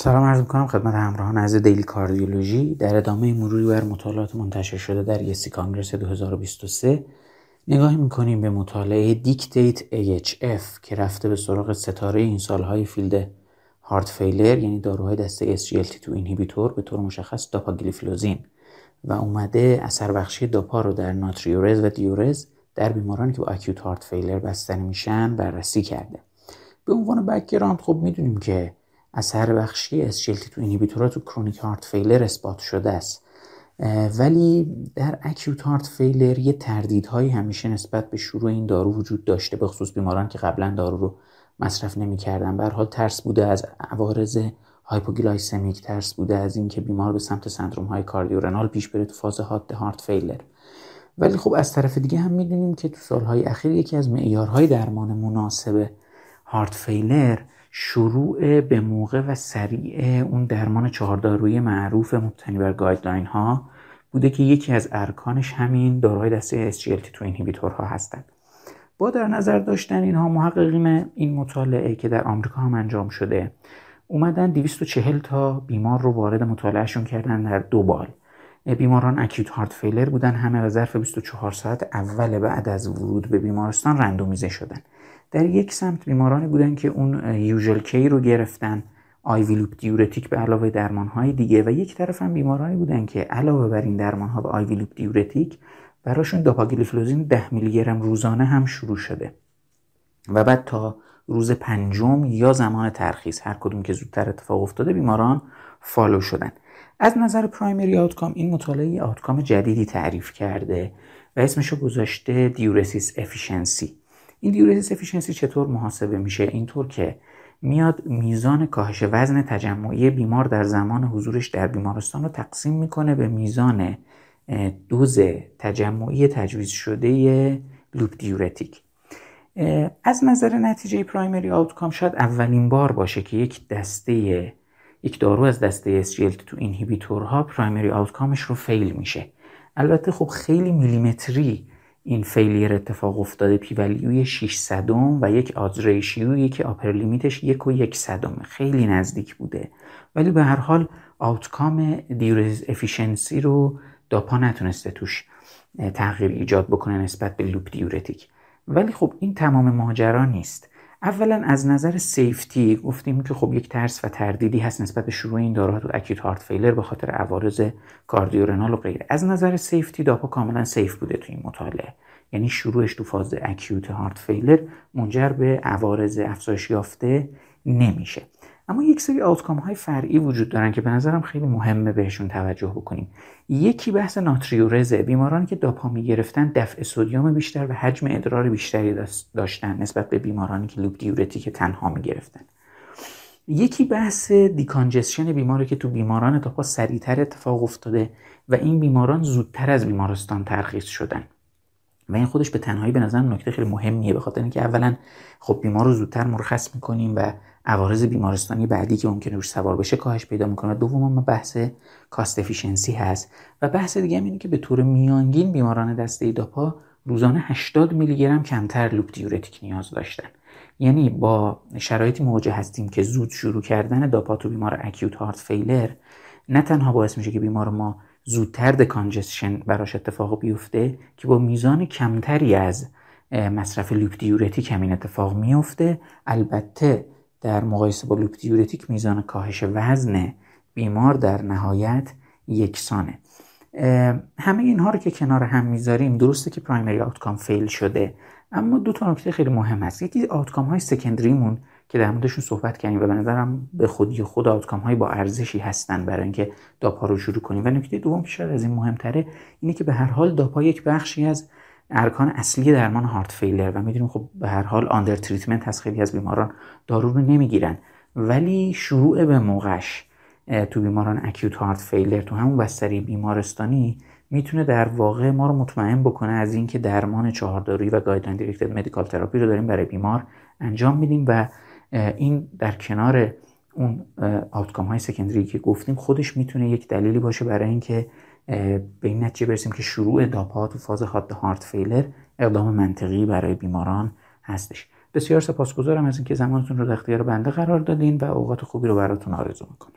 سلام عرض می‌کنم خدمت همراهان از Daily Cardiology. در ادامه مروری بر مطالعات منتشر شده در ESC Congress 2023 نگاهی می‌کنیم به مطالعه DICTATE AHF که رفته به سراغ ستاره این سالهای field heart failure یعنی داروهای دسته SGLT2 inhibitor به طور مشخص داپاگلیفلوزین و اومده اثر بخشی داپا رو در ناتریورز و دیورز در بیمارانی که با acute heart failure بستری میشن بررسی کرده. به عنوان background خب می‌دونیم که اثر بخشی SGLT2 inhibitor ها تو chronic heart failure اثبات شده است. ولی در acute heart failure یه تردیدهایی همیشه نسبت به شروع این دارو وجود داشته به خصوص بیماران که قبلا دارو رو مصرف نمی‌کردن. به حال ترس بوده از عوارض hypoglycemic ترس بوده از اینکه بیمار به سمت سندروم های cardiorenal پیش بره تو فاز حاد heart failure ولی خب از طرف دیگه هم می‌دونیم که تو سالهای اخیر یکی از معیارهای درمان مناسب heart failure شروع به موقع و سریع اون درمان چهاردارویی معروف مبتنی بر guideline ها بوده که یکی از ارکانش همین داروهای دسته SGLT2 inhibitor ها هستند. با در نظر داشتن اینها محققین این مطالعه که در آمریکا هم انجام شده اومدن 240 تا بیمار رو وارد مطالعهشون کردن در دو بال بیماران acute heart failure بودن. همه و ظرف 24 ساعت اول بعد از ورود به بیمارستان randomize شدن. در یک سمت بیمارانی بودن که اون usual care رو گرفتن. IV loop diuretic به علاوه درمان های دیگه و یک طرف هم بیمارانی بودن که علاوه بر این درمان ها به IV loop diuretic براشون داپاگلیفلوزین 10 میلی گرم روزانه هم شروع شده. و بعد تا روز پنجم یا زمان ترخیص هر کدوم که زودتر اتفاق افتاده بیماران follow شدن. از نظر primary outcome این مطالعه outcome جدیدی تعریف کرده و اسمشو گذاشته diuresis efficiency. این diuresis efficiency چطور محاسبه میشه؟ اینطور که میاد میزان کاهش وزن تجمعی بیمار در زمان حضورش در بیمارستان رو تقسیم می‌کنه به میزان دوز تجمعی تجویز شده loop diuretic. از نظر نتیجه primary outcome شاید اولین بار باشه که یک دسته یک دارو از دسته SGLT2 inhibitor ها primary outcome ش رو fail میشه. البته خب خیلی میلیمتری این failure اتفاق افتاده. P value ی 600 و یک odds ratio یی که upper limit ش یک و یک صدم. خیلی نزدیک بوده. ولی به هر حال outcome diuresis efficiency رو داپا نتونسته توش تغییر ایجاد بکنه نسبت به loop diuretic ولی خب این تمام ماجرا نیست. اولا از نظر safety گفتیم که خب یک ترس و تردیدی هست نسبت به شروع این داروها تو acute heart failure به خاطر عوارض cardiorenal و غیره. از نظر safety داپا کاملا safe بوده تو این مطالعه. یعنی شروعش تو فاز acute heart failure منجر به عوارض افزایش یافته نمیشه. اما یک سری outcome های فرعی وجود دارن که به نظرم خیلی مهمه بهشون توجه بکنیم. یکی بحث natriuresis ه بیمارانی که داپا می گرفتن دفع سدیم بیشتر و حجم ادرار بیشتری داشتن نسبت به بیمارانی که loop diuretic تنها می گرفتن یکی بحث decongestion بیماری که تو بیماران داپا سریعتر اتفاق افتاده و این بیماران زودتر از بیمارستان ترخیص شدن. و این خودش به تنهایی به نظر نکته خیلی مهمیه به خاطر اینکه اولا خب بیمار رو زودتر مرخص می‌کنیم و عوارض بیمارستانی بعدی که ممکنه روش سوار بشه کاهش پیدا می‌کنه. دوما بحث cost efficiency هست. و بحث دیگه اینه که به طور میانگین بیماران دسته داپا روزانه 80 میلی گرم کمتر loop diuretic نیاز داشتن. یعنی با شرایطی مواجه هستیم که زود شروع کردن داپا تو بیمار acute heart failure نه تنها باعث میشه که بیمار ما زودتر decongestion براش اتفاق بیفته که با میزان کمتری از مصرف loop diuretic همین اتفاق میفته. البته در مقایسه با loop diuretic میزان کاهش وزن بیمار در نهایت یکسانه. همه اینها رو که کنار هم می‌ذاریم درسته که primary outcome fail شده اما دو تا نکته خیلی مهم هست. یکی outcome های secondary مون که در موردشون صحبت کردیم و به نظرم به خودی خود outcome های با ارزشی هستن برای اینکه داپا رو شروع کنیم. و نکته دوم که شاید از این مهمتره اینه که به هر حال داپا یک بخشی از ارکان اصلی درمان heart failure و می‌دونیم خب به هر حال under treatment هست خیلی از بیماران دارو رو نمی‌گیرن. ولی شروع به موقعش تو بیماران acute heart failure تو همون بستری بیمارستانی می‌تونه در واقع ما رو مطمئن بکنه از اینکه درمان چهاردارویی و guideline directed medical therapy رو داریم برای بیمار انجام میدیم و این در کنار اون outcome های secondary که گفتیم خودش می‌تونه یک دلیلی باشه برای اینکه به این نتیجه برسیم که شروع داپا تو فاز acute heart failure اقدام منطقی برای بیماران هستش. بسیار سپاسگزارم از اینکه زمانتون رو در اختیار بنده قرار دادین و اوقات خوبی رو براتون آرزو می‌کنم.